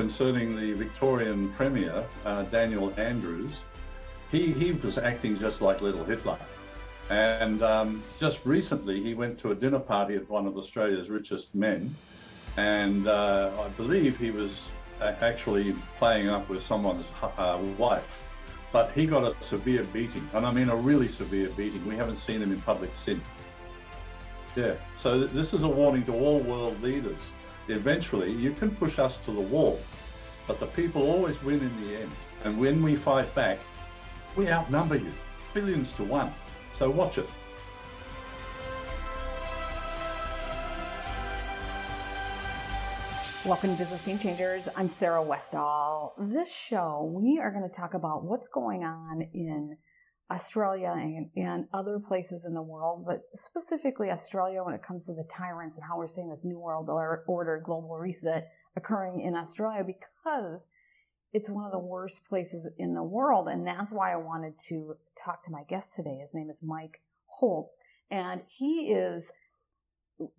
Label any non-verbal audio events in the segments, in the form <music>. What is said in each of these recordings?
concerning the Victorian Premier, uh, Daniel Andrews. He, he was acting just like little Hitler. And um, just recently, he went to a dinner party at one of Australia's richest men. And uh, I believe he was actually playing up with someone's uh, wife. But he got a severe beating, and I mean a really severe beating. We haven't seen him in public since. Yeah, so th- this is a warning to all world leaders. Eventually, you can push us to the wall, but the people always win in the end. And when we fight back, we outnumber you, billions to one. So watch it. Welcome to Business Game Changers. I'm Sarah Westall. This show, we are going to talk about what's going on in Australia and, and, other places in the world, but specifically Australia when it comes to the tyrants and how we're seeing this New World Order global reset occurring in Australia because it's one of the worst places in the world. And that's why I wanted to talk to my guest today. His name is Mike Holt, and he is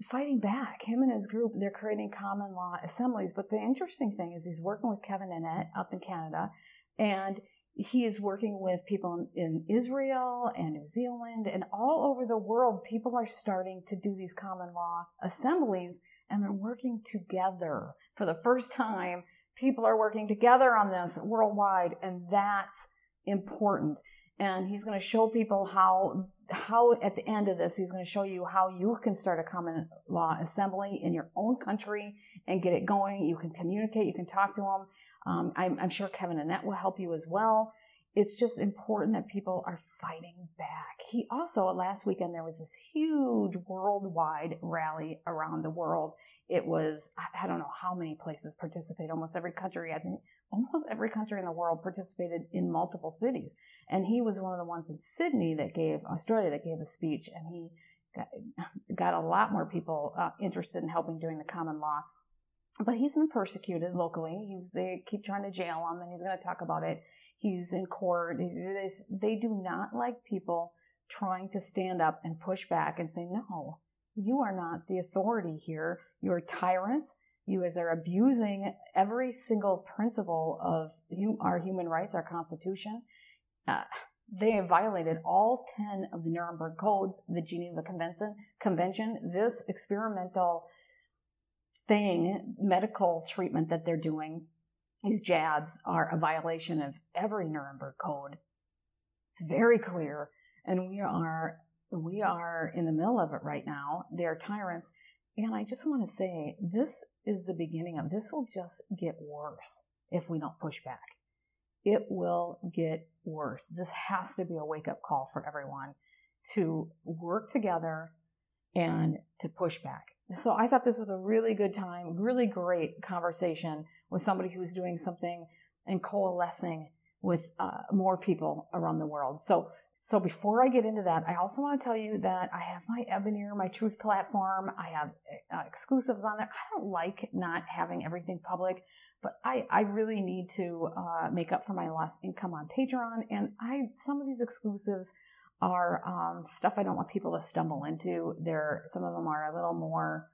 fighting back. Him and his group, they're creating common law assemblies. But the interesting thing is he's working with Kevin Annett up in Canada, and he is working with people in, in Israel and New Zealand and all over the world. People are starting to do these common law assemblies, and they're working together for the first time people are working together on this worldwide, and that's important. And he's going to show people how how at the end of this he's going to show you how you can start a common law assembly in your own country and get it going. You can communicate, you can talk to them. Um, I'm, I'm sure Kevin Annett will help you as well it's just important that people are fighting back. He also, last weekend, there was this huge worldwide rally around the world. It was, I don't know how many places participated, almost every country, I think almost every country in the world participated in multiple cities. And he was one of the ones in Sydney that gave, Australia, that gave a speech, and he got, got a lot more people uh, interested in helping doing the common law. But he's been persecuted locally. He's, they keep trying to jail him, and he's going to talk about it he's in court. They do not like people trying to stand up and push back and say, no, you are not the authority here. You're tyrants. You guys are abusing every single principle of our human rights, our Constitution. Uh, they have violated all 10 of the Nuremberg codes, the Geneva Convention. This experimental thing, medical treatment that they're doing, these jabs are a violation of every Nuremberg code. It's very clear, and we are we are in the middle of it right now. They're tyrants, and I just want to say this is the beginning of this will just get worse if we don't push back. It will get worse. This has to be a wake up call for everyone to work together and to push back. So I thought this was a really good time, really great conversation with somebody who's doing something and coalescing with uh, more people around the world. So, so before I get into that, I also want to tell you that I have my Ebonier, my Truth platform. I have uh, exclusives on there. I don't like not having everything public, but I, I really need to uh, make up for my lost income on Patreon. And I some of these exclusives are um, stuff I don't want people to stumble into. There, some of them are a little more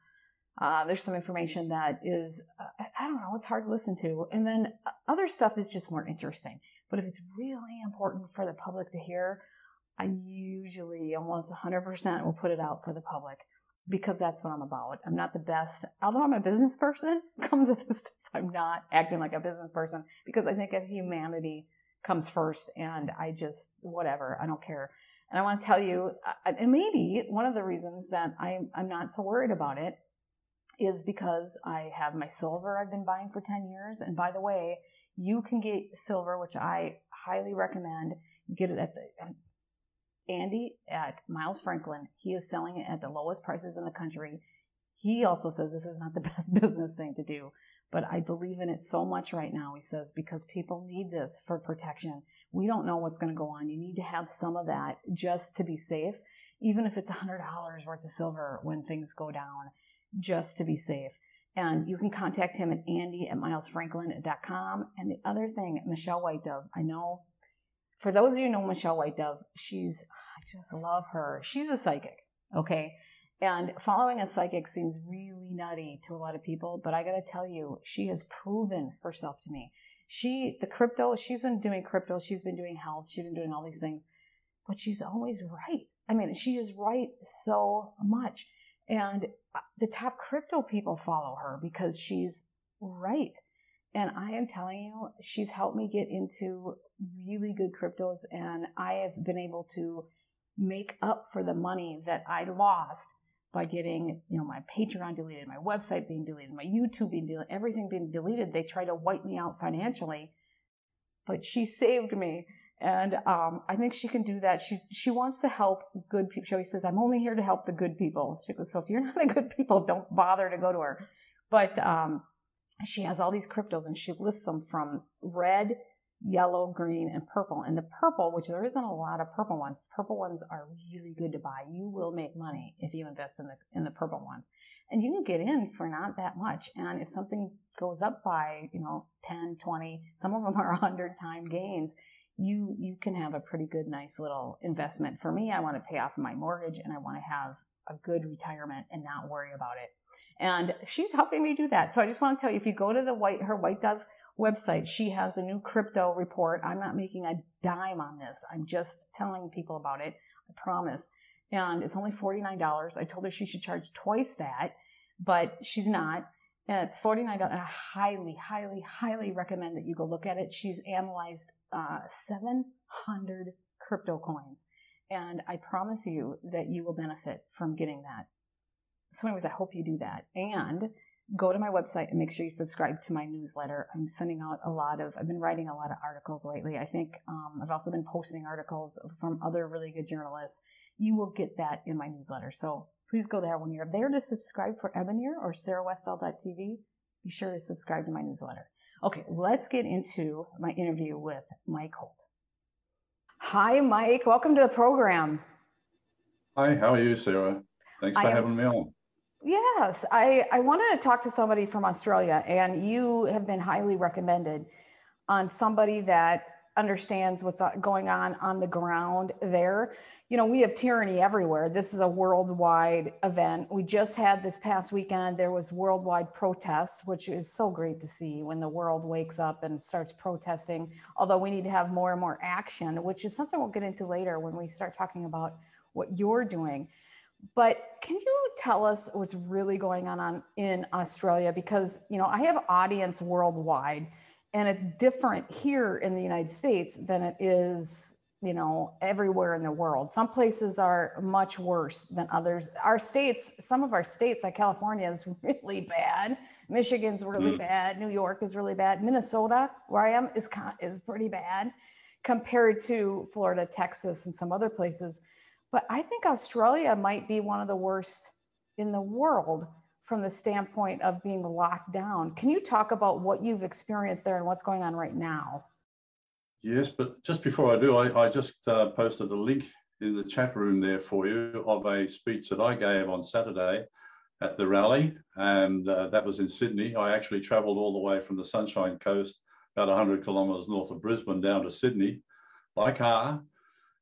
uh, there's some information that is, uh, I don't know, it's hard to listen to. And then uh, other stuff is just more interesting. But if it's really important for the public to hear, I usually almost 100% will put it out for the public because that's what I'm about. I'm not the best, although I'm a business person, <laughs> comes with this stuff. I'm not acting like a business person because I think of humanity comes first and I just, whatever, I don't care. And I want to tell you, uh, and maybe one of the reasons that I'm, I'm not so worried about it is because I have my silver I've been buying for 10 years. And by the way, you can get silver, which I highly recommend. Get it at the Andy at Miles Franklin. He is selling it at the lowest prices in the country. He also says this is not the <laughs> best business thing to do, but I believe in it so much right now. He says because people need this for protection. We don't know what's going to go on. You need to have some of that just to be safe, even if it's $100 worth of silver when things go down just to be safe. And you can contact him at andy at milesfranklin.com. And the other thing, Michelle White Dove, I know for those of you know Michelle White Dove, she's, I just love her. She's a psychic, okay? And following a psychic seems really nutty to a lot of people, but I got to tell you, she has proven herself to me. She, the crypto, she's been doing crypto, she's been doing health, she's been doing all these things, but she's always right. I mean, she is right so much. And uh, the top crypto people follow her because she's right. And I am telling you, she's helped me get into really good cryptos, and I have been able to make up for the money that I lost by getting, you know, my Patreon deleted, my website being deleted, my YouTube being deleted, everything being deleted. They tried to wipe me out financially, but she saved me. And um, I think she can do that. She she wants to help good people. She says, "I'm only here to help the good people." She goes, "So if you're <laughs> not a good people, don't bother to go to her." But um, she has all these cryptos, and she lists them from red yellow, green, and purple. And the purple, which there isn't a lot of purple ones, the purple ones are really good to buy. You will make money if you invest in the in the purple ones. And you can get in for not that much. And if something goes up by, you know, 10, 20, some of them are <laughs> 100 time gains, you you can have a pretty good nice little investment. For me, I want to pay off my mortgage and I want to have a good retirement and not worry about it. And she's helping me do that. So I just want to tell you if you go to the white her white dove website. She has a new crypto report. I'm not making a dime on this. I'm just telling people about it. I promise. And it's only $49. I told her she should charge twice that, but she's not. And it's $49. I highly, highly, highly recommend that you go look at it. She's analyzed uh, 700 crypto coins. And I promise you that you will benefit from getting that. So, anyways, I hope you do that. And go to my website and make sure you subscribe to my newsletter. I'm sending out a lot of, I've been writing a lot of articles lately. I think um, I've also been posting articles from other really good journalists. You will get that in my newsletter. So please go there. When you're there to subscribe for Ebonier or sarahwestall.tv, be sure to subscribe to my newsletter. Okay, let's get into my interview with Mike Holt. Hi, Mike. Welcome to the program. Hi, how are you, Sarah? Thanks for having me on. Yes, I, I wanted to talk to somebody from Australia, and you have been highly recommended on somebody that understands what's uh, going on on the ground there. You know, we have tyranny everywhere. This is a worldwide event. We just had this past weekend, there was worldwide protests, which is so great to see when the world wakes up and starts protesting. Although we need to have more and more action, which is something we'll get into later when we start talking about what you're doing. But can you tell us what's really going on, on in Australia? Because you know I have audience worldwide, and it's different here in the United States than it is you know everywhere in the world. Some places are much worse than others. Our states, some of our states like California is <laughs> really bad. Michigan's really mm. bad. New York is really bad. Minnesota, where I am, is is pretty bad compared to Florida, Texas, and some other places. But I think Australia might be one of the worst in the world from the standpoint of being locked down. Can you talk about what you've experienced there and what's going on right now? Yes, but just before I do, I, I just uh, posted a link in the chat room there for you of a speech that I gave on Saturday at the rally, and uh, that was in Sydney. I actually travelled all the way from the Sunshine Coast, about 100 kilometres north of Brisbane, down to Sydney by car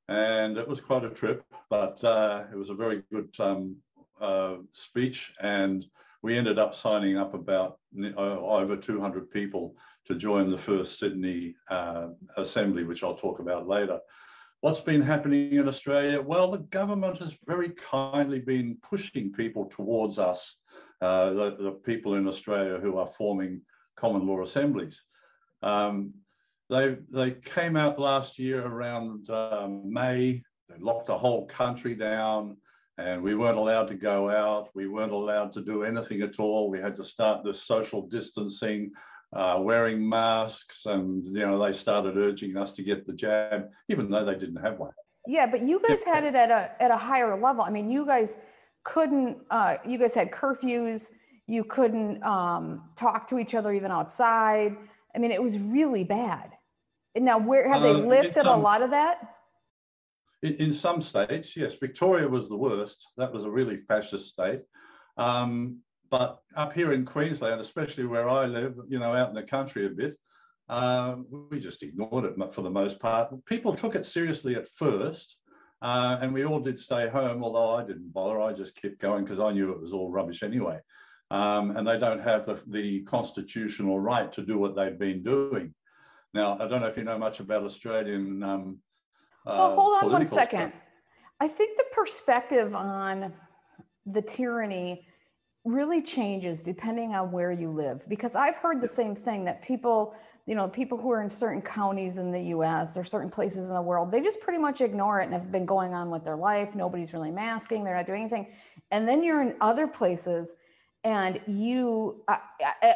and it was quite a trip, but uh, it was a very good um, uh, speech, and we ended up signing up about uh, over 200 people to join the first Sydney uh, Assembly, which I'll talk about later. What's been happening in Australia? Well, the government has very kindly been pushing people towards us, uh, the, the, people in Australia who are forming common law assemblies. Um, they, they came out last year around um, May. They locked the whole country down and we weren't allowed to go out. We weren't allowed to do anything at all. We had to start the social distancing, uh, wearing masks, and you know they started urging us to get the jab, even though they didn't have one. Yeah, but you guys had it at a at a higher level. I mean, you guys couldn't. Uh, you guys had curfews. You couldn't um, talk to each other even outside. I mean, it was really bad. And now, where have they uh, lifted some, a lot of that? In, in, some states, yes. Victoria was the worst. That was a really fascist state. Um, but up here in Queensland, especially where I live, you know, out in the country a bit, uh, we just ignored it for the most part. People took it seriously at first, Uh, and we all did stay home, although I didn't bother. I just kept going because I knew it was all rubbish anyway. Um, and they don't have the, the constitutional right to do what they've been doing. Now, I don't know if you know much about Australian. Um, well, uh, hold on one second. Stuff. I think the perspective on the tyranny really changes depending on where you live because I've heard the same thing that people, you know, people who are in certain counties in the US or certain places in the world, they just pretty much ignore it and have been going on with their life. Nobody's really masking, they're not doing anything. And then you're in other places and you I,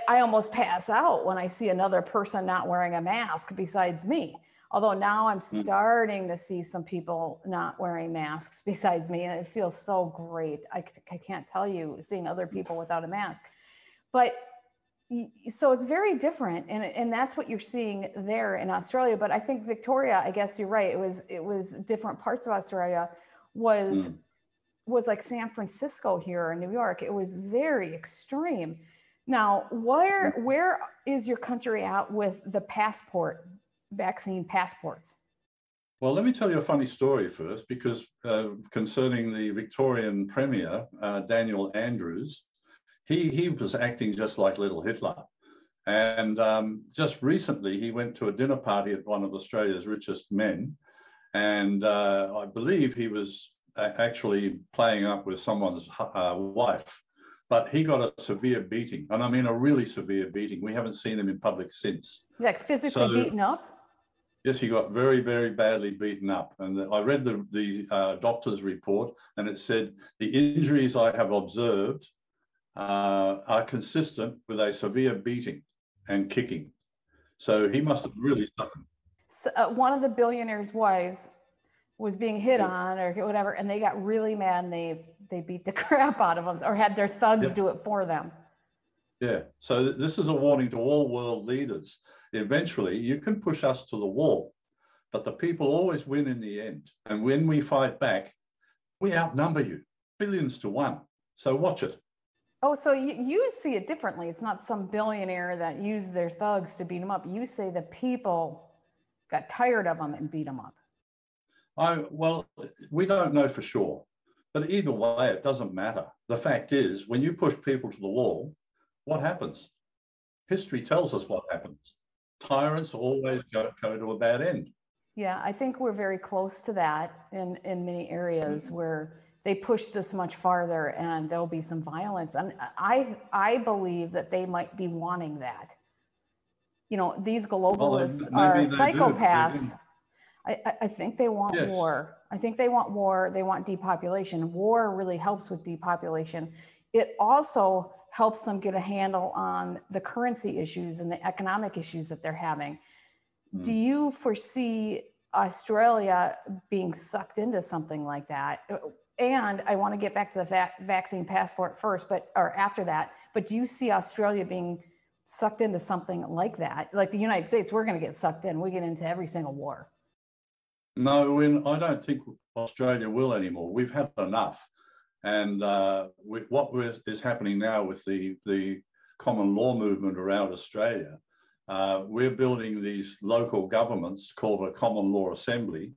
I, almost pass out when I see another person not wearing a mask besides me. Although now i'm hmm. starting to see some people not wearing masks besides me and it feels so great. I, I can't tell you seeing other people without a mask. But so it's very different and, and that's what you're seeing there in australia. But i think victoria i guess you're right it was it was different parts of australia was mm. Was like san francisco here in new york it was very extreme now where hmm. where is your country at with the passport vaccine passports? Well, let me tell you a funny story first, because uh, concerning the Victorian Premier, uh, Daniel Andrews, he, he was acting just like little Hitler. And um, just recently, he went to a dinner party at one of Australia's richest men. And uh, I believe he was actually playing up with someone's uh, wife. But he got a severe beating. And I mean, a really severe beating. We haven't seen him in public since. Like physically so, beaten up? Yes, he got very, very badly beaten up. And the, I read the, the uh, doctor's report, and it said the injuries I have observed uh, are consistent with a severe beating and kicking. So he must have really suffered. So, uh, one of the billionaire's wives was being hit on or whatever, and they got really mad and they they beat the <laughs> crap out of them or had their thugs yeah. do it for them. Yeah. So this is a warning to all world leaders eventually you can push us to the wall, but the people always win in the end. And when we fight back, we outnumber you billions to one. So watch it. Oh, so you, you see it differently. It's not some billionaire that used their thugs to beat them up. You say the people got tired of them and beat them up. I, well, we don't know for sure. But either way, it doesn't matter. The fact is, when you push people to the wall, what happens? History tells us what happens tyrants always go, go to a bad end. Yeah, I think we're very close to that in, in many areas mm-hmm. where they push this much farther and there'll be some violence. And I, I believe that they might be wanting that. You know, these globalists well, are psychopaths. I, I think they want yes. war. I think they want war. They want depopulation. War really helps with depopulation. It also helps them get a handle on the currency issues and the economic issues that they're having. Mm. Do you foresee Australia being sucked into something like that? And I want to get back to the va- vaccine passport first, but or after that. But do you see Australia being sucked into something like that? Like the United States, we're going to get sucked in. We get into every single war. No, I don't think Australia will anymore. We've had enough. And uh, what is happening now with the, the common law movement around Australia, uh, we're building these local governments called a common law assembly.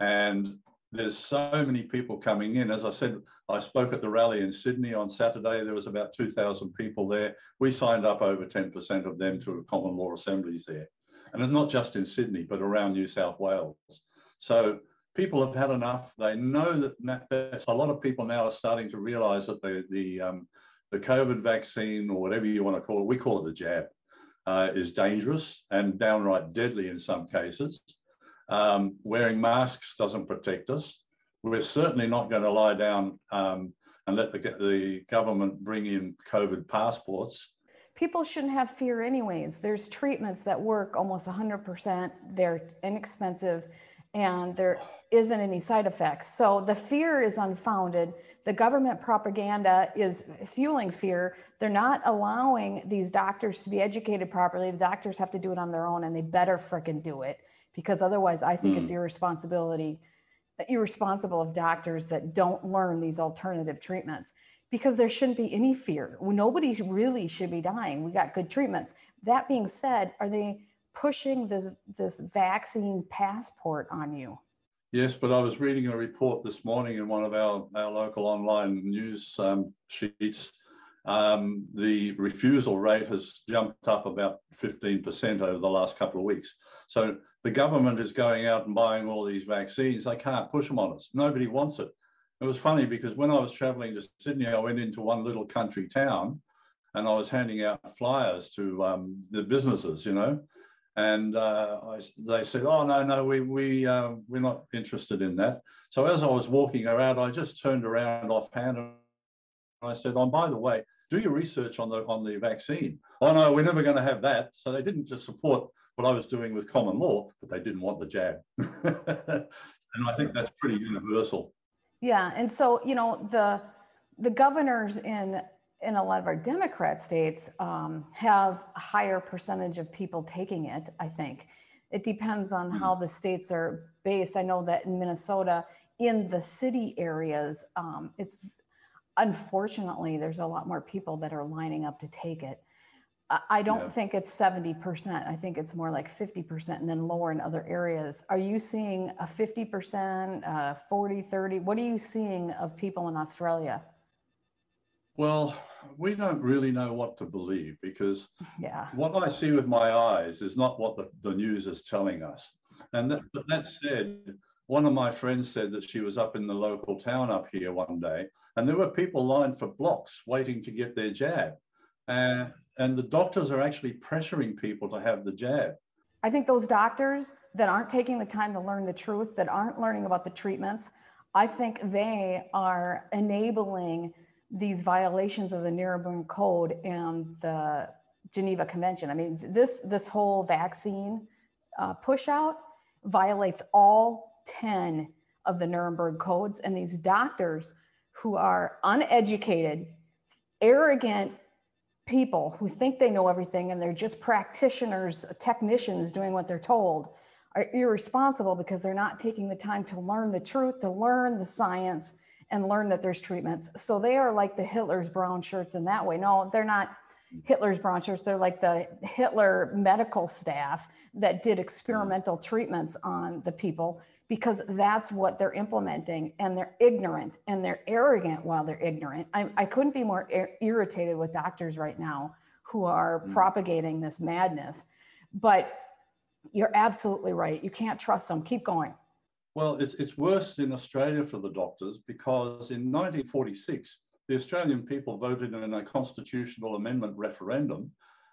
And there's so many people coming in. As I said, I spoke at the rally in Sydney on Saturday. There was about 2,000 people there. We signed up over 10% of them to common law assemblies there. And it's not just in Sydney, but around New South Wales. So people have had enough. They know that a lot of people now are starting to realize that the, the, um, the COVID vaccine, or whatever you want to call it, we call it the jab, uh, is dangerous and downright deadly in some cases. Um, wearing masks doesn't protect us. We're certainly not going to lie down um, and let the, the government bring in COVID passports. People shouldn't have fear, anyways. There's treatments that work almost 100%, they're inexpensive and there isn't any side effects. So the fear is unfounded. The government propaganda is fueling fear. They're not allowing these doctors to be educated properly. The doctors have to do it on their own and they better fricking do it because otherwise I think mm. it's hmm. irresponsibility irresponsible of doctors that don't learn these alternative treatments because there shouldn't be any fear. Nobody really should be dying. We got good treatments. That being said, are they pushing this this vaccine passport on you? Yes, but I was reading a report this morning in one of our, our local online news um, sheets. Um, the refusal rate has jumped up about 15% over the last couple of weeks. So the government is going out and buying all these vaccines. They can't push them on us. Nobody wants it. It was funny because when I was traveling to Sydney, I went into one little country town and I was handing out flyers to um, the businesses, you know, and uh, I, they said, "Oh no, no, we we uh, we're not interested in that." So as I was walking around, I just turned around offhand and I said, "Oh, by the way, do your research on the on the vaccine." Oh no, we're never going to have that. So they didn't just support what I was doing with common law, but they didn't want the jab, <laughs> and I think that's pretty universal. Yeah, and so you know the the governors in in a lot of our Democrat states um, have a higher percentage of people taking it, I think. It depends on how the states are based. I know that in Minnesota, in the city areas, um, it's unfortunately, there's a lot more people that are lining up to take it. I don't yeah. think it's 70%. I think it's more like 50% and then lower in other areas. Are you seeing a 50%, uh, 40, 30? What are you seeing of people in Australia? Well, we don't really know what to believe because yeah. what I see with my eyes is not what the, the news is telling us. And that, that said, one of my friends said that she was up in the local town up here one day, and there were people lined for blocks waiting to get their jab. Uh, and the doctors are actually pressuring people to have the jab. I think those doctors that aren't taking the time to learn the truth, that aren't learning about the treatments, I think they are enabling these violations of the Nuremberg Code and the Geneva Convention. I mean, this this whole vaccine uh, push out violates all 10 of the Nuremberg codes, and these doctors who are uneducated, arrogant people who think they know everything and they're just practitioners, technicians doing what they're told are irresponsible because they're not taking the time to learn the truth, to learn the science, and learn that there's treatments. So they are like the Hitler's brown shirts in that way. No, they're not Hitler's brown shirts. They're like the Hitler medical staff that did experimental treatments on the people because that's what they're implementing and they're ignorant and they're arrogant while they're ignorant. I, I couldn't be more ir- irritated with doctors right now who are mm. propagating this madness. But you're absolutely right. You can't trust them. Keep going. Well, it's, it's worse in Australia for the doctors because in 1946, the Australian people voted in a constitutional amendment referendum,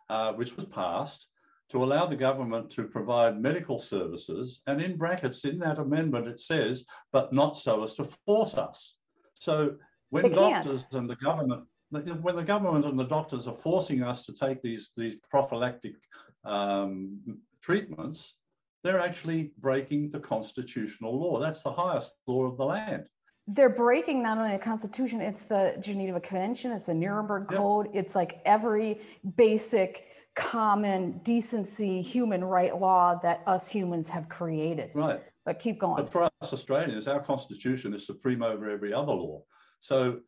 uh, which was passed to allow the government to provide medical services. And in brackets, in that amendment, it says, but not so as to force us. So when doctors and the government, when the government and the doctors are forcing us to take these, these prophylactic um, treatments, they're actually breaking the constitutional law. That's the highest law of the land. They're breaking not only the Constitution, it's the Geneva Convention, it's the Nuremberg Code, yep. it's like every basic common decency human right law that us humans have created. Right. But keep going. But for us Australians, our constitution is supreme over every other law. So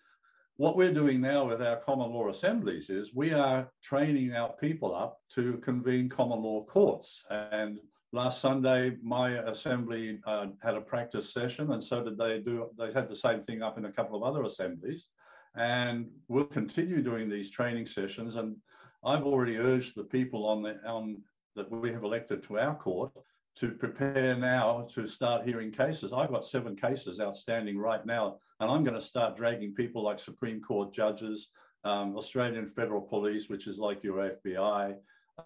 what we're doing now with our common law assemblies is we are training our people up to convene common law courts and last Sunday, my assembly uh, had a practice session, and so did they do. They had the same thing up in a couple of other assemblies, and we'll continue doing these training sessions. And I've already urged the people on the on that we have elected to our court to prepare now to start hearing cases. I've got seven cases outstanding right now, and I'm going to start dragging people like Supreme Court judges, um, Australian Federal Police, which is like your FBI.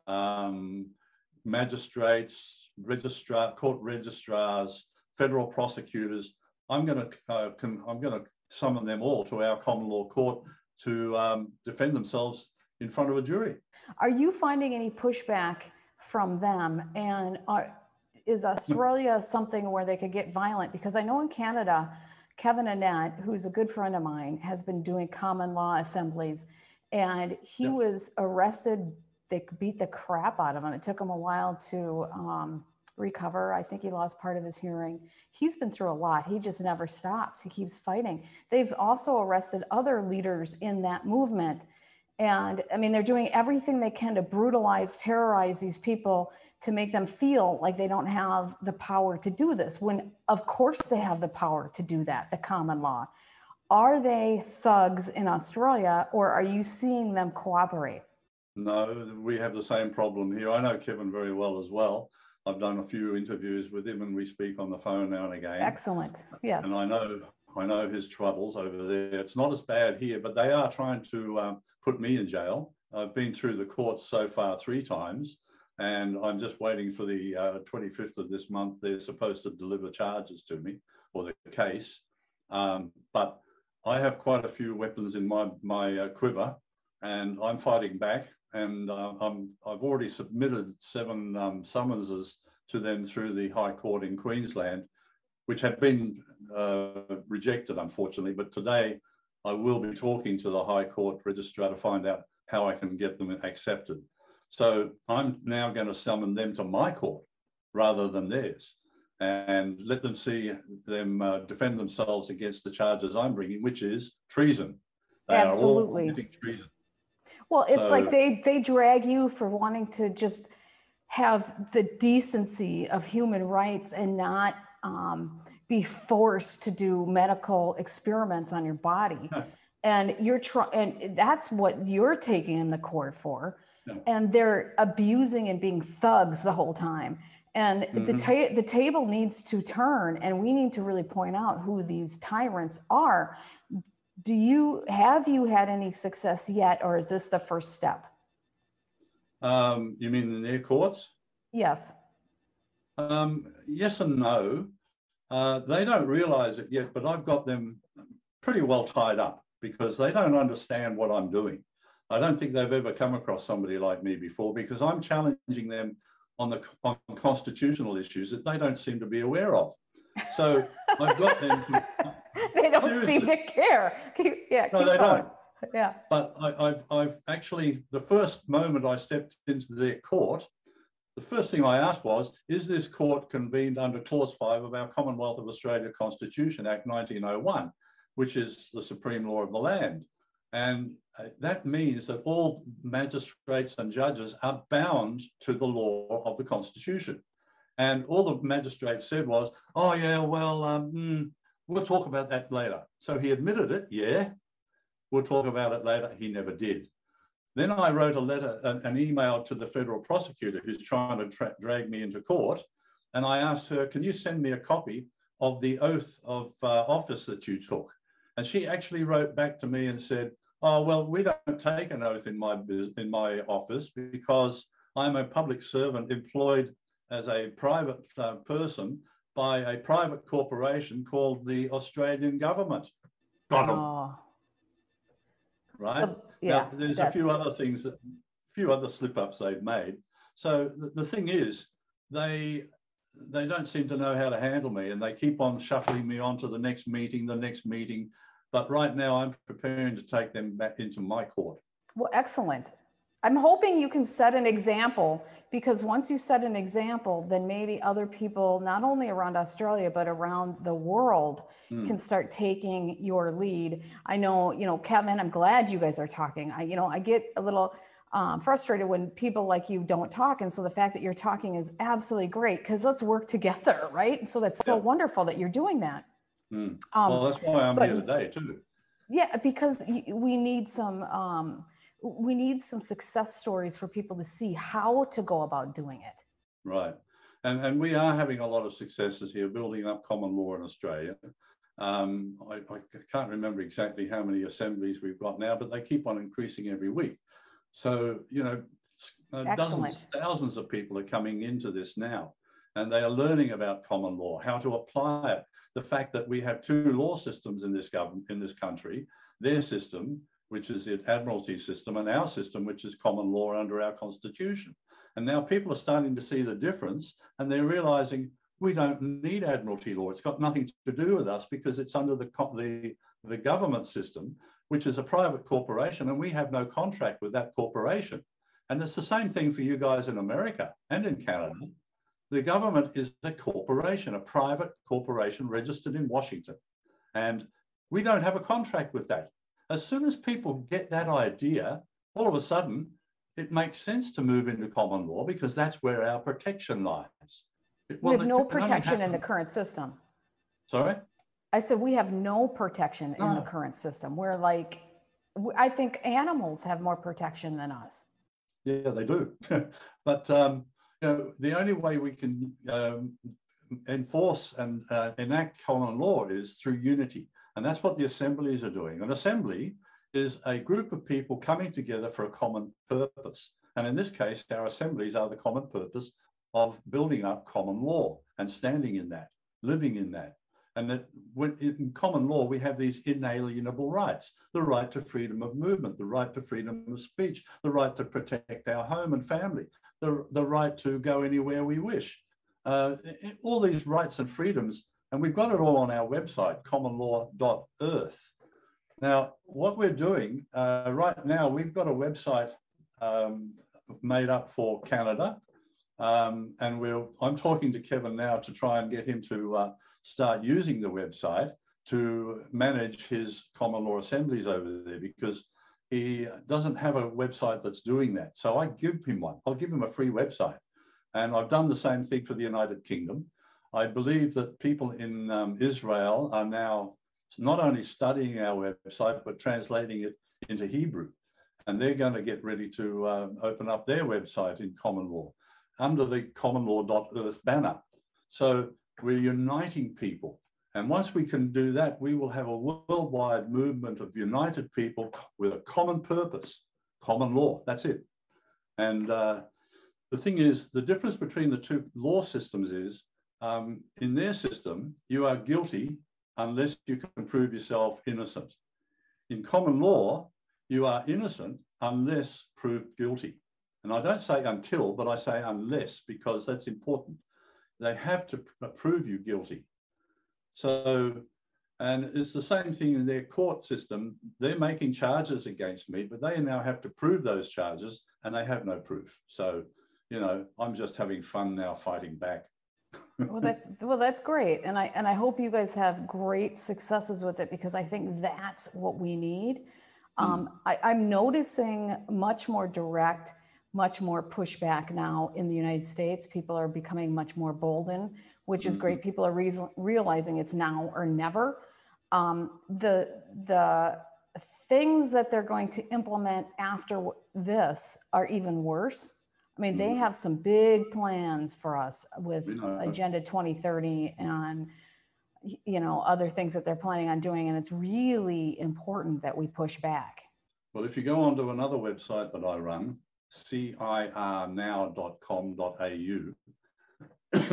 Um, magistrates, registrar, court registrars, federal prosecutors. I'm going to uh, I'm going to summon them all to our common law court to um, defend themselves in front of a jury. Are you finding any pushback from them? And are, is Australia something where they could get violent? Because I know in Canada, Kevin Annett, who's a good friend of mine, has been doing common law assemblies, and he yep. was arrested they beat the crap out of him. It took him a while to um, recover. I think he lost part of his hearing. He's been through a lot. He just never stops. He keeps fighting. They've also arrested other leaders in that movement. And I mean, they're doing everything they can to brutalize, terrorize these people to make them feel like they don't have the power to do this, when of course they have the power to do that, the common law. Are they thugs in Australia or are you seeing them cooperate? No, we have the same problem here. I know Kevin very well as well. I've done a few interviews with him and we speak on the phone now and again. Excellent. Yes. And I know I know his troubles over there. It's not as bad here, but they are trying to um, put me in jail. I've been through the courts so far three times, and I'm just waiting for the uh, 25th of this month. They're supposed to deliver charges to me or the case. Um, but I have quite a few weapons in my, my uh, quiver, and I'm fighting back. And uh, I'm, I've already submitted seven um, summonses to them through the High Court in Queensland, which have been uh, rejected, unfortunately. But today, I will be talking to the High Court registrar to find out how I can get them accepted. So I'm now going to summon them to my court rather than theirs and let them see them uh, defend themselves against the charges I'm bringing, which is treason. They Absolutely. treason. Well, it's like they they drag you for wanting to just have the decency of human rights and not um, be forced to do medical experiments on your body. and you're trying, and that's what you're taking in the court for. And they're abusing and being thugs the whole time. And mm-hmm. the, ta- the table needs to turn, and we need to really point out who these tyrants are. Do you have you had any success yet, or is this the first step? Um, you mean the their courts? Yes. Um, yes and no. Uh, they don't realize it yet, but I've got them pretty well tied up because they don't understand what I'm doing. I don't think they've ever come across somebody like me before because I'm challenging them on the on constitutional issues that they don't seem to be aware of. So I've got them. To, <laughs> they don't seriously. seem to care. Keep, yeah, no, they going. don't. Yeah. But I, I've I've actually the first moment I stepped into their court, the first thing I asked was, is this court convened under Clause 5 of our Commonwealth of Australia Constitution Act 1901, which is the supreme law of the land? And uh, that means that all magistrates and judges are bound to the law of the Constitution. And all the magistrate said was, oh, yeah, well, um, mm, we'll talk about that later. So he admitted it, yeah, we'll talk about it later. He never did. Then I wrote a letter, an, email to the federal prosecutor who's trying to tra- drag me into court. And I asked her, can you send me a copy of the oath of uh, office that you took? And she actually wrote back to me and said, oh, well, we don't take an oath in my, in my office because I'm a public servant employed as a private uh, person by a private corporation called the Australian government. Got them. Oh. Right? Well, yeah, now, there's that's... a few other things, that, a few other slip ups they've made. So the, the thing is, they they don't seem to know how to handle me and they keep on shuffling me on to the next meeting, the next meeting. But right now I'm preparing to take them back into my court. Well, excellent. I'm hoping you can set an example because once you set an example, then maybe other people, not only around Australia, but around the world, mm. can start taking your lead. I know, you know, Kevin, I'm glad you guys are talking. I, you know, I get a little um, frustrated when people like you don't talk. And so the fact that you're talking is absolutely great because let's work together, <laughs> right? So that's so yeah. wonderful that you're doing that. Mm. Um, well, that's why I'm but, here today, too. Yeah, because we need some. Um, we need some success stories for people to see how to go about doing it. Right. And, and we are having a lot of successes here building up common law in Australia. Um, I, I, can't remember exactly how many assemblies we've got now, but they keep on increasing every week. So, you know, uh, dozens, thousands of people are coming into this now and they are learning about common law, how to apply it. The fact that we have two law systems in this government, in this country, their system which is the Admiralty system, and our system, which is common law under our Constitution. And now people are starting to see the difference and they're realizing we don't need Admiralty law. It's got nothing to do with us because it's under the, the, the government system, which is a private corporation, and we have no contract with that corporation. And it's the same thing for you guys in America and in Canada. The government is a corporation, a private corporation registered in Washington. And we don't have a contract with that. As soon as people get that idea, all of a sudden, it makes sense to move into common law because that's where our protection lies. It, well, we have no protection in the current system. Sorry? I said we have no protection in the current system. We're like, I think animals have more protection than us. Yeah, they do. <laughs> but um, you know, the only way we can um, enforce and uh, enact common law is through unity. And that's what the assemblies are doing. An assembly is a group of people coming together for a common purpose. And in this case, our assemblies are the common purpose of building up common law and standing in that, living in that. And that when, in common law, we have these inalienable rights the right to freedom of movement, the right to freedom of speech, the right to protect our home and family, the, the right to go anywhere we wish. Uh, all these rights and freedoms, and we've got it all on our website, commonlaw.earth. Now, what we're doing uh, right now, we've got a website um, made up for Canada, um, and we're, I'm talking to Kevin now to try and get him to uh, start using the website to manage his common law assemblies over there because he doesn't have a website that's doing that. So I give him one. I'll give him a free website. And I've done the same thing for the United Kingdom. I believe that people in um, Israel are now not only studying our website, but translating it into Hebrew. And they're going to get ready to um, open up their website in common law under the commonlaw.earth banner. So we're uniting people. And once we can do that, we will have a worldwide movement of united people with a common purpose, common law. That's it. And uh, the thing is, the difference between the two law systems is um, in their system, you are guilty unless you can prove yourself innocent. In common law, you are innocent unless proved guilty. And I don't say until, but I say unless, because that's important. They have to prove you guilty. So, and it's the same thing in their court system. They're making charges against me, but they now have to prove those charges, and they have no proof. So, you know, I'm just having fun now fighting back. Well, that's well, that's great, and I and I hope you guys have great successes with it because I think that's what we need. Um, I, I'm noticing much more direct much more pushback now in the United States. People are becoming much more bolden, which is mm-hmm. great. People are re- realizing it's now or never. Um, the the things that they're going to implement after this are even worse. I mean, they mm-hmm. have some big plans for us with Agenda 2030 and you know other things that they're planning on doing, and it's really important that we push back. Well, if you go onto another website that I run, cirnow.com.au.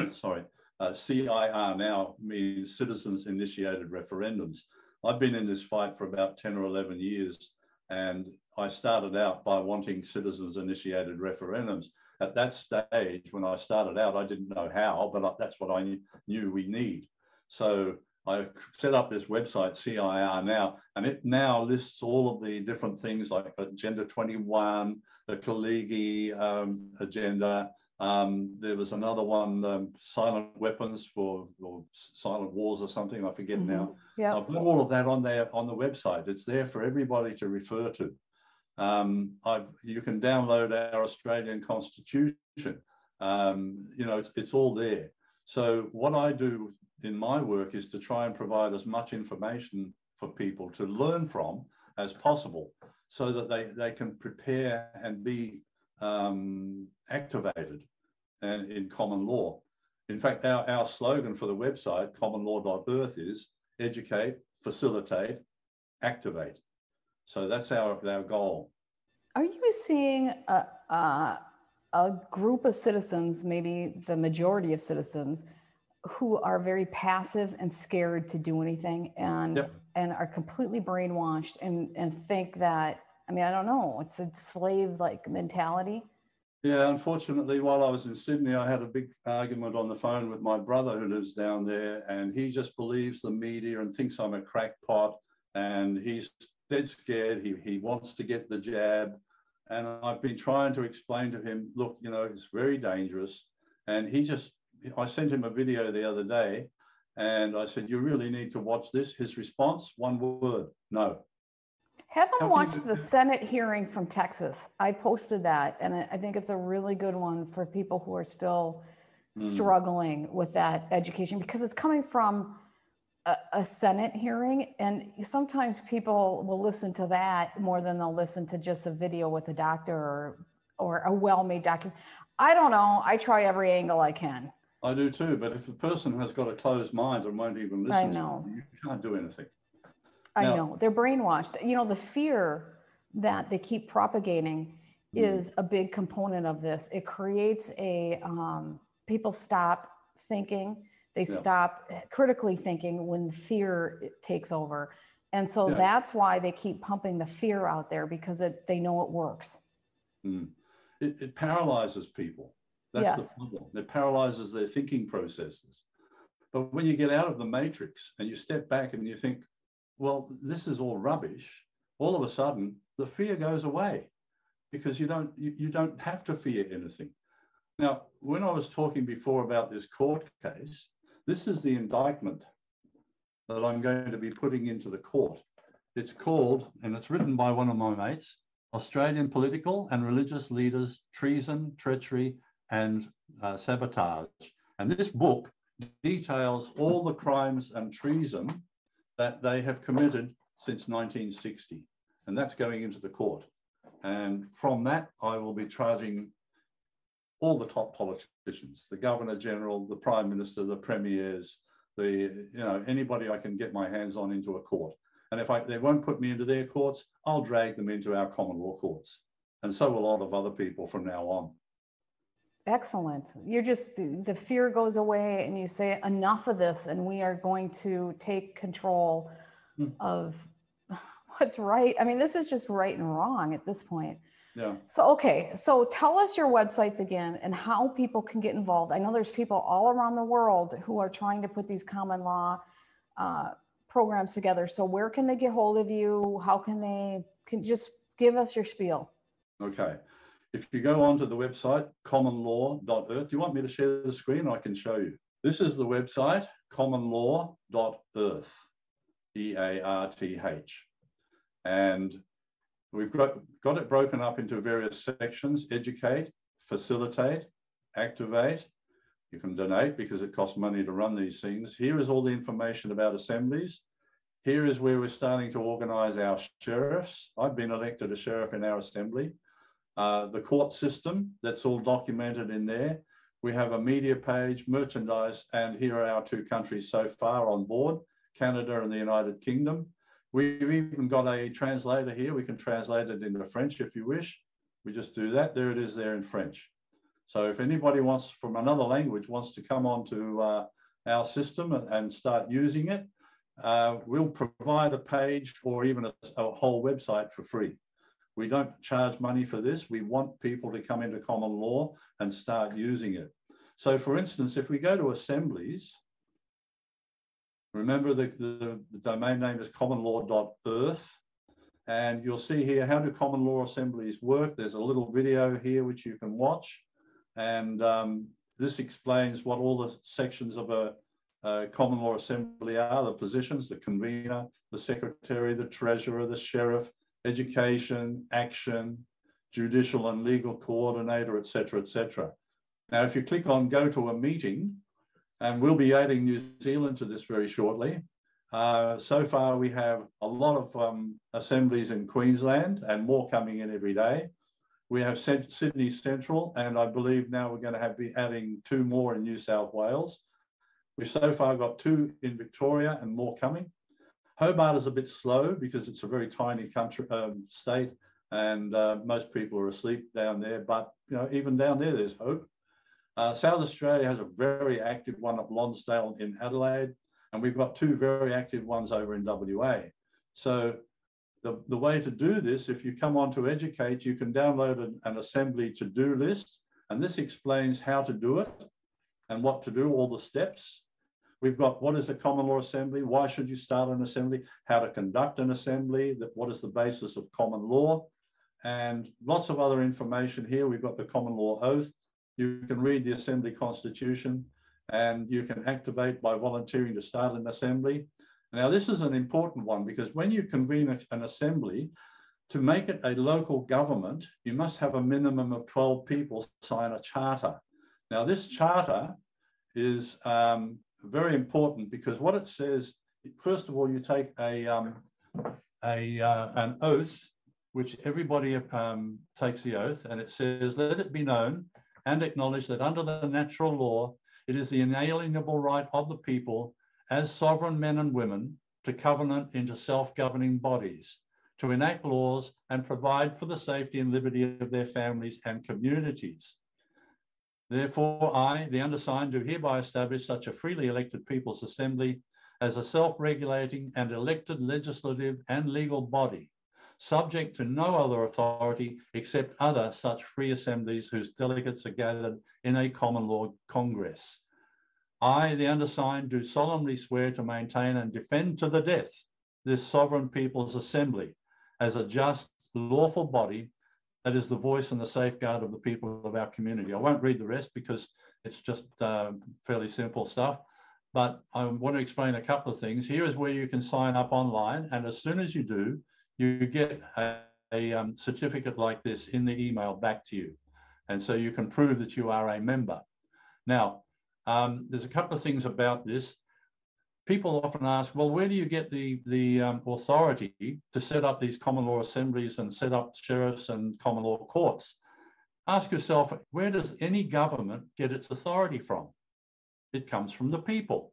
<coughs> Sorry, uh, CIR now means Citizens Initiated Referendums. I've been in this fight for about 10 or 11 years, and I started out by wanting citizens initiated referendums. At that stage, when I started out, I didn't know how, but that's what I knew we need. So I set up this website, CIR Now, and it now lists all of the different things like Agenda 21, the Kalergi um, agenda. Um, there was another one, um, silent weapons for or silent wars or something. I forget mm-hmm. now. Yeah, I've got all of that on there on the website. It's there for everybody to refer to. Um, you can download our Australian Constitution. Um, you know, it's, it's all there. So what I do in my work is to try and provide as much information for people to learn from as possible so that they, they can prepare and be um, activated and in common law. In fact, our, our slogan for the website, commonlaw.earth, is educate, facilitate, activate. So that's our, our goal. Are you seeing a, a, a group of citizens, maybe the majority of citizens, who are very passive and scared to do anything and yep. and are completely brainwashed and and think that I mean I don't know it's a slave like mentality. Yeah, unfortunately, while I was in Sydney, I had a big argument on the phone with my brother who lives down there, and he just believes the media and thinks I'm a crackpot, and he's dead scared. He he wants to get the jab, and I've been trying to explain to him, look, you know, it's very dangerous, and he just I sent him a video the other day and I said, You really need to watch this. His response, one word, no. Have them watch the Senate hearing from Texas. I posted that, and I think it's a really good one for people who are still mm. struggling with that education because it's coming from a, a, Senate hearing, and sometimes people will listen to that more than they'll listen to just a video with a doctor or or a well-made document. I don't know. I try every angle I can. I do too, but if the person has got a closed mind and won't even listen, I know. You, you can't do anything. I now, know they're brainwashed. You know, the fear that they keep propagating mm. is a big component of this. It creates a um, people stop thinking, they yeah. stop critically thinking when fear takes over, and so yeah. that's why they keep pumping the fear out there because it, they know it works. Mm. It, it paralyzes people. That's yes. the problem. It paralyzes their thinking processes. But when you get out of the matrix and you step back and you think, well, this is all rubbish, all of a sudden the fear goes away because you don't you, you don't have to fear anything. Now, when I was talking before about this court case, this is the indictment that I'm going to be putting into the court. It's called, and it's written by one of my mates, Australian Political and Religious Leaders, Treason, Treachery, and uh, Sabotage. And this book details all the crimes and treason that they have committed since 1960. And that's going into the court. And from that, I will be charging all the top politicians, the Governor General, the Prime Minister, the Premiers, the, you know, anybody I can get my hands on into a court. And if I, they won't put me into their courts, I'll drag them into our common law courts. And so will a lot of other people from now on. Excellent. You're just, the fear goes away and you say, enough of this, and we are going to take control hmm. of <laughs> what's right. I mean, this is just right and wrong at this point. Yeah. So, okay. So tell us your websites again and how people can get involved. I know there's people all around the world who are trying to put these common law uh, programs together. So where can they get hold of you? How can they, can just give us your spiel. Okay. If you go onto the website, commonlaw.earth, do you want me to share the screen? I can show you. This is the website, commonlaw.earth, E-A-R-T-H. And we've got, got it broken up into various sections, educate, facilitate, activate. You can donate because it costs money to run these things. Here is all the information about assemblies. Here is where we're starting to organise our sheriffs. I've been elected a sheriff in our assembly. Uh, the court system, that's all documented in there. We have a media page, merchandise, and here are our two countries so far on board, Canada and the United Kingdom. We've even got a translator here. We can translate it into French if you wish. We just do that. There it is there in French. So if anybody wants from another language wants to come onto uh, our system and start using it, uh, we'll provide a page or even a, a whole website for free. We don't charge money for this. We want people to come into common law and start using it. So for instance, if we go to assemblies, remember the, the, domain name is commonlaw.earth. And you'll see here, how do common law assemblies work? There's a little video here which you can watch. And um, this explains what all the sections of a, a common law assembly are, the positions, the convener, the secretary, the treasurer, the sheriff, education, action, judicial and legal coordinator, etc., etc. Now, if you click on go to a meeting, and we'll be adding New Zealand to this very shortly. Uh, so far, we have a lot of um, assemblies in Queensland and more coming in every day. We have Sydney Central, and I believe now we're going to have be adding two more in New South Wales. We've so far got two in Victoria and more coming. Hobart is a bit slow because it's a very tiny country um, state, and uh, most people are asleep down there. But you know, even down there, there's hope. Uh, South Australia has a very active one at Lonsdale in Adelaide, and we've got two very active ones over in WA. So the, the way to do this, if you come on to Educate, you can download an, an assembly to-do list, and this explains how to do it and what to do, all the steps. We've got what is a common law assembly? Why should you start an assembly? How to conduct an assembly? That what is the basis of common law? And lots of other information here. We've got the common law oath. You can read the assembly constitution and you can activate by volunteering to start an assembly. Now, this is an important one because when you convene an assembly, to make it a local government, you must have a minimum of 12 people sign a charter. Now, this charter is um, very important because what it says, first of all, you take a, um, a uh, an oath, which everybody um, takes the oath, and it says, let it be known and acknowledge that under the natural law, it is the inalienable right of the people as sovereign men and women to covenant into self-governing bodies, to enact laws and provide for the safety and liberty of their families and communities. Therefore, I, the undersigned, do hereby establish such a freely elected People's Assembly as a self-regulating and elected legislative and legal body, subject to no other authority except other such free assemblies whose delegates are gathered in a common law congress. I, the undersigned, do solemnly swear to maintain and defend to the death this sovereign people's assembly as a just, lawful body that is the voice and the safeguard of the people of our community. I won't read the rest because it's just uh, fairly simple stuff, but I want to explain a couple of things. Here is where you can sign up online, and as soon as you do, you get a, a um, certificate like this in the email back to you. And so you can prove that you are a member. Now, um, there's a couple of things about this people often ask, well, where do you get the, the um, authority to set up these common law assemblies and set up sheriffs and common law courts? Ask yourself, where does any government get its authority from? It comes from the people.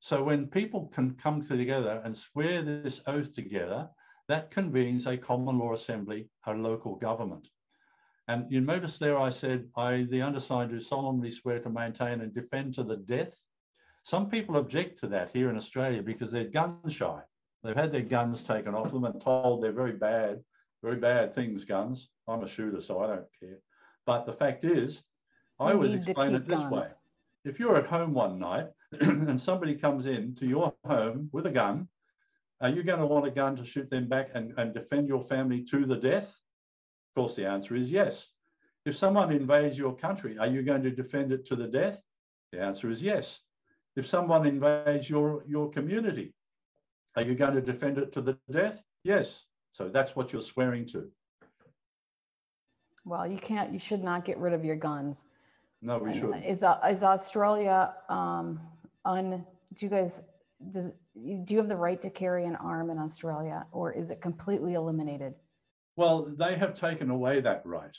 So when people can come together and swear this oath together, that convenes a common law assembly, a local government. And you notice there I said, I, the undersigned, do solemnly swear to maintain and defend to the death some people object to that here in Australia because they're gun shy. They've had their guns taken off them and told they're very bad, very bad things, guns. I'm a shooter, so I don't care. But the fact is, I always explain it this guns. way. If you're at home one night <clears throat> and somebody comes in to your home with a gun, are you going to want a gun to shoot them back and, and defend your family to the death? Of course, the answer is yes. If someone invades your country, are you going to defend it to the death? The answer is yes if someone invades your, your community, are you going to defend it to the death? Yes. So that's what you're swearing to. Well, you can't, you should not get rid of your guns. No, we should. Is, is Australia um, un, do you guys, does, do you have the right to carry an arm in Australia or is it completely eliminated? Well, they have taken away that right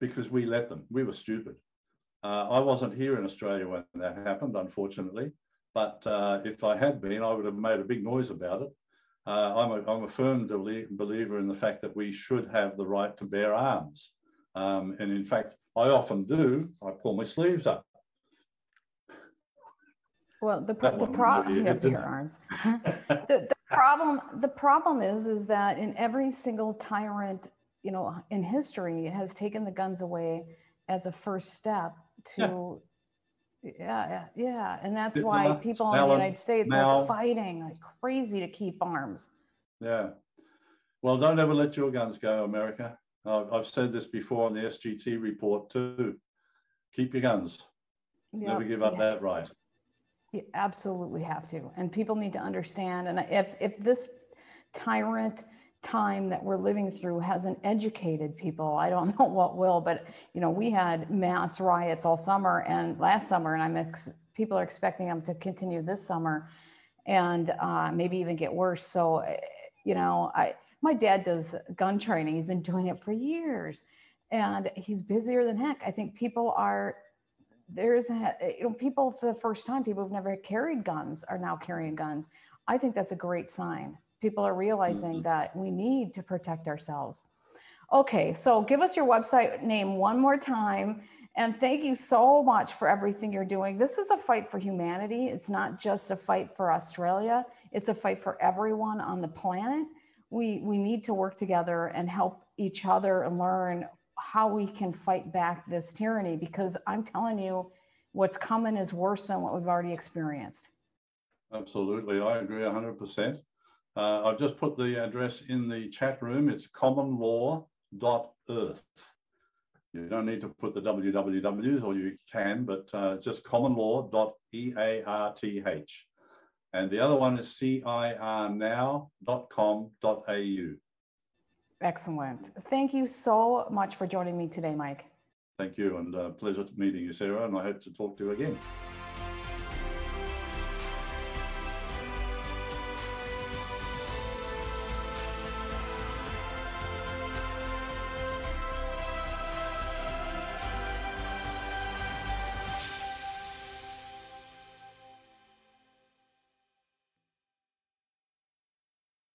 because we let them. We were stupid. Uh, I wasn't here in Australia when that happened, unfortunately, but uh, if I had been, I would have made a big noise about it. Uh, I'm, a, I'm a firm believer in the fact that we should have the right to bear arms. Um, and in fact, I often do. I pull my sleeves up. Well, the, the problem yeah, bear arms. <laughs> the, the problem the problem is is that in every single tyrant, you know, in history has taken the guns away as a first step to yeah. yeah yeah and that's why people in the united states now, are fighting like crazy to keep arms. Yeah. Well don't ever let your guns go america. I've, I've said this before on the sgt report too. Keep your guns. Yep. never give up yeah. that right you absolutely have to and people need to understand and if if this tyrant time that we're living through hasn't educated people. I don't <laughs> know what will, but you know, we had mass riots all summer and last summer, and I'm ex- people are expecting them to continue this summer, and uh, maybe even get worse. So, eh, you know, I my dad does gun training. He's been doing it for years, and he's busier than heck. I think people are there's you know people for the first time people who've never carried guns are now carrying guns. I think that's a great sign people are realizing mm-hmm. that we need to protect ourselves. Okay, so give us your website name one more time. And thank you so much for everything you're doing. This is a fight for humanity. It's not just a fight for Australia, it's a fight for everyone on the planet. We, we need to work together and help each other and learn how we can fight back this tyranny because I'm telling you, what's coming is worse than what we've already experienced. Absolutely. I agree 100%. Uh, I've just put the address in the chat room. It's commonlaw.earth. You don't need to put the wwws, or you can, but uh, just commonlaw.earth. And the other one is cirnow.com.au. Excellent. Thank you so much for joining me today, Mike. Thank you, and uh, pleasure meeting you, Sarah, and I hope to talk to you again.